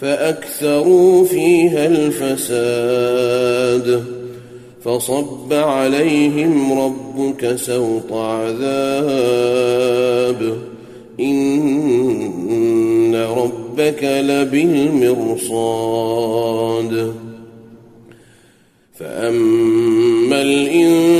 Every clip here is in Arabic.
فأكثروا فيها الفساد فصب عليهم ربك سوط عذاب إن ربك لبالمرصاد فأما الانسان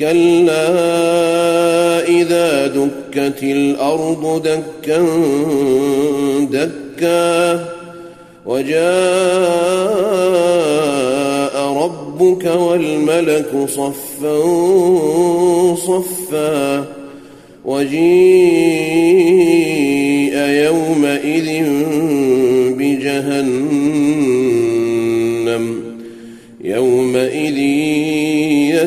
كلا إذا دكت الأرض دكا دكا وجاء ربك والملك صفا صفا وجيء يومئذ بجهنم